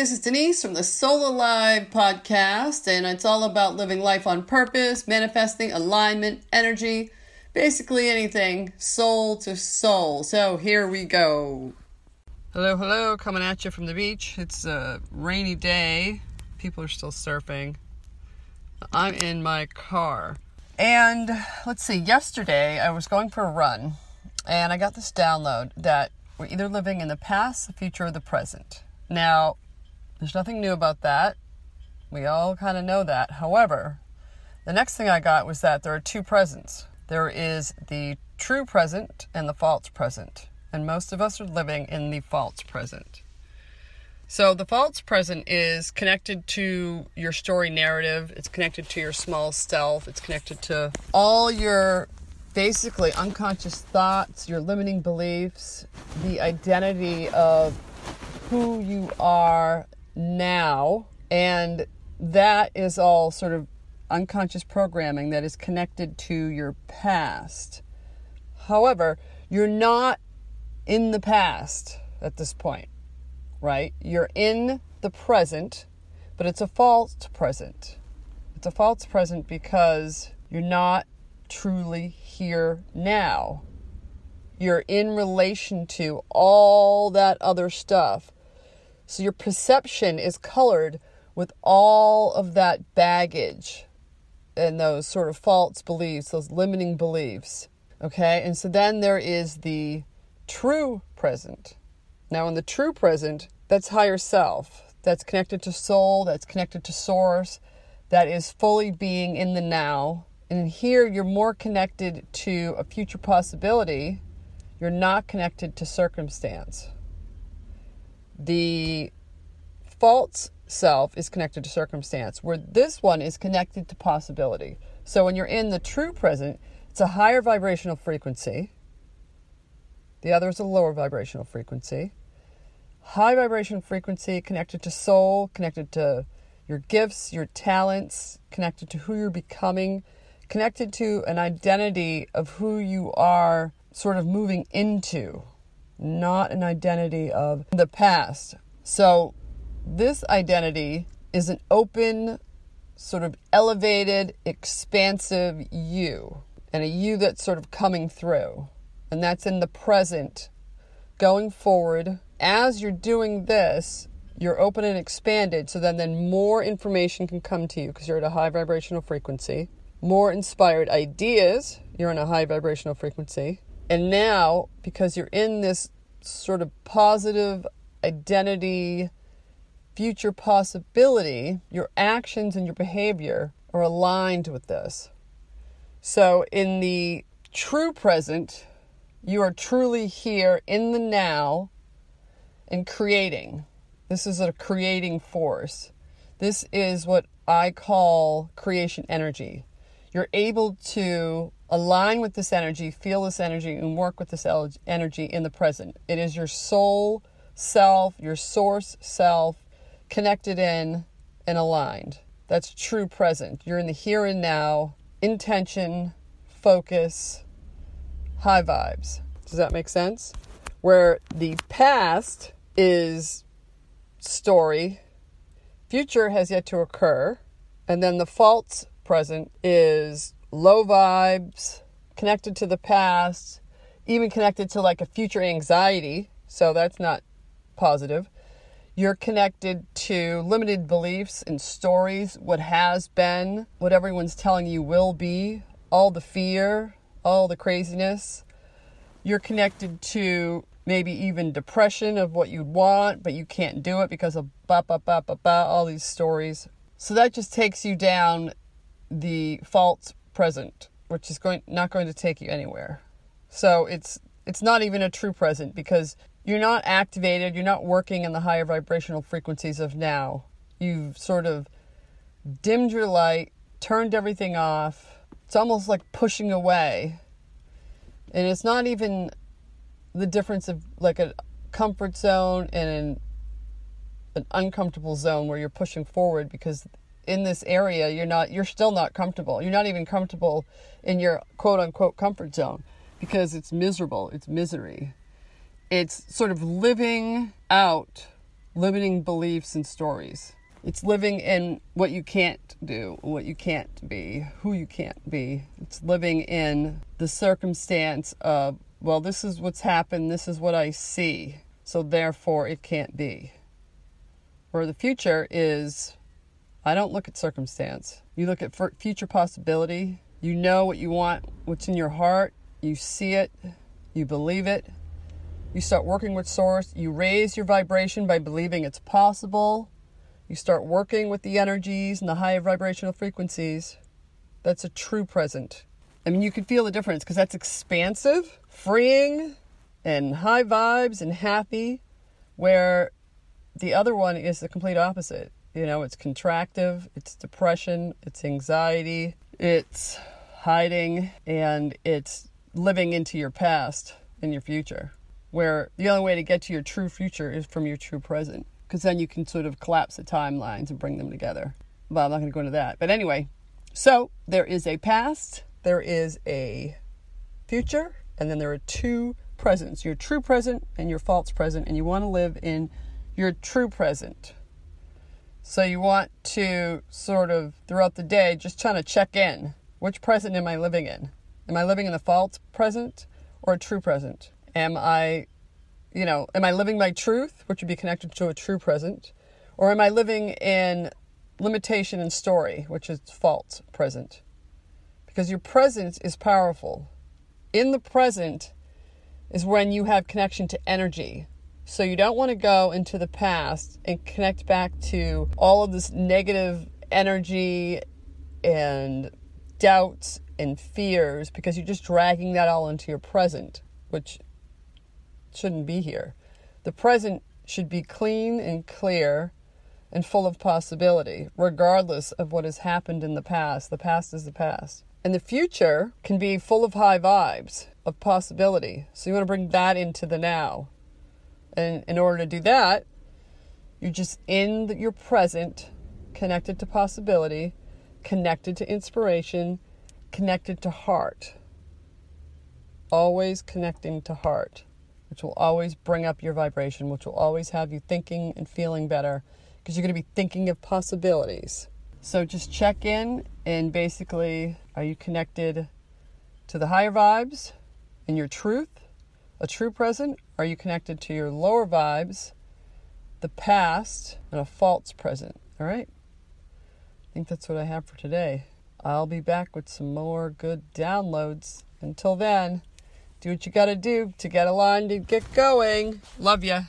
this is Denise from the Soul Alive podcast, and it's all about living life on purpose, manifesting alignment, energy, basically anything soul to soul. So here we go. Hello, hello, coming at you from the beach. It's a rainy day. People are still surfing. I'm in my car. And let's see, yesterday I was going for a run and I got this download that we're either living in the past, the future, or the present. Now, there's nothing new about that. We all kind of know that. However, the next thing I got was that there are two presents there is the true present and the false present. And most of us are living in the false present. So, the false present is connected to your story narrative, it's connected to your small self, it's connected to all your basically unconscious thoughts, your limiting beliefs, the identity of who you are now. And that is all sort of unconscious programming that is connected to your past. However, you're not in the past at this point, right? You're in the present, but it's a false present. It's a false present because you're not truly here now. You're in relation to all that other stuff. So your perception is colored with all of that baggage and those sort of false beliefs, those limiting beliefs. Okay, and so then there is the true present. Now, in the true present, that's higher self, that's connected to soul, that's connected to source, that is fully being in the now. And here you're more connected to a future possibility, you're not connected to circumstance. The false self is connected to circumstance, where this one is connected to possibility. So when you're in the true present, it's a higher vibrational frequency. The other is a lower vibrational frequency. High vibration frequency connected to soul, connected to your gifts, your talents, connected to who you're becoming, connected to an identity of who you are sort of moving into, not an identity of the past. So this identity is an open, sort of elevated, expansive you, and a you that's sort of coming through. And that's in the present, going forward. As you're doing this, you're open and expanded, so then, then more information can come to you because you're at a high vibrational frequency. More inspired ideas, you're in a high vibrational frequency. And now, because you're in this sort of positive identity, future possibility, your actions and your behavior are aligned with this. So, in the true present, you are truly here in the now and creating. This is a creating force. This is what I call creation energy. You're able to align with this energy, feel this energy, and work with this energy in the present. It is your soul self, your source self, connected in and aligned. That's true present. You're in the here and now, intention, focus, high vibes. Does that make sense? Where the past is story, future has yet to occur, and then the false present is low vibes, connected to the past, even connected to like a future anxiety. So that's not positive. You're connected to limited beliefs and stories, what has been, what everyone's telling you will be, all the fear, all the craziness. You're connected to maybe even depression of what you'd want, but you can't do it because of ba ba ba ba ba, all these stories. So that just takes you down the false present, which is going not going to take you anywhere. So it's it's not even a true present because you're not activated, you're not working in the higher vibrational frequencies of now. You've sort of dimmed your light, turned everything off. It's almost like pushing away. And it's not even the difference of like a comfort zone and an, an uncomfortable zone where you're pushing forward because in this area you're not you're still not comfortable. You're not even comfortable in your quote unquote comfort zone because it's miserable, it's misery. It's sort of living out limiting beliefs and stories. It's living in what you can't do, what you can't be, who you can't be. It's living in the circumstance of, well, this is what's happened, this is what I see, so therefore it can't be. Or the future is, I don't look at circumstance. You look at future possibility. You know what you want, what's in your heart. You see it, you believe it. You start working with Source. You raise your vibration by believing it's possible you start working with the energies and the higher vibrational frequencies. That's a true present. I mean, you can feel the difference because that's expansive, freeing, and high vibes and happy, where the other one is the complete opposite. You know, it's contractive, it's depression, it's anxiety, it's hiding, and it's living into your past and your future, where the only way to get to your true future is from your true present because then you can sort of collapse the timelines and bring them together. But I'm not going to go into that. But anyway, so there is a past, there is a future, and then there are two presents your true present and your false present, and you want to live in your true present. So you want to sort of throughout the day just trying to check in. Which present am I living in? Am I living in the false present or a true present? Am I you know, am I living my truth, which would be connected to a true present, or am I living in limitation and story, which is false present? Because your present is powerful. In the present is when you have connection to energy. So you don't want to go into the past and connect back to all of this negative energy and doubts and fears because you're just dragging that all into your present, which shouldn't be here. The present should be clean and clear and full of possibility, regardless of what has happened in the past. The past is the past. And the future can be full of high vibes of possibility. So you want to bring that into the now. And in order to do that, you're just in your present, connected to possibility, connected to inspiration, connected to heart. Always connecting to heart which will always bring up your vibration, which will always have you thinking and feeling better because you're going to be thinking of possibilities. So just check in and basically, are you connected to the higher vibes and your truth, a true present? Are you connected to your lower vibes, the past, and a false present? All right? I think that's what I have for today. I'll be back with some more good downloads. Until then, do what you got to do to get aligned and get going. Love ya.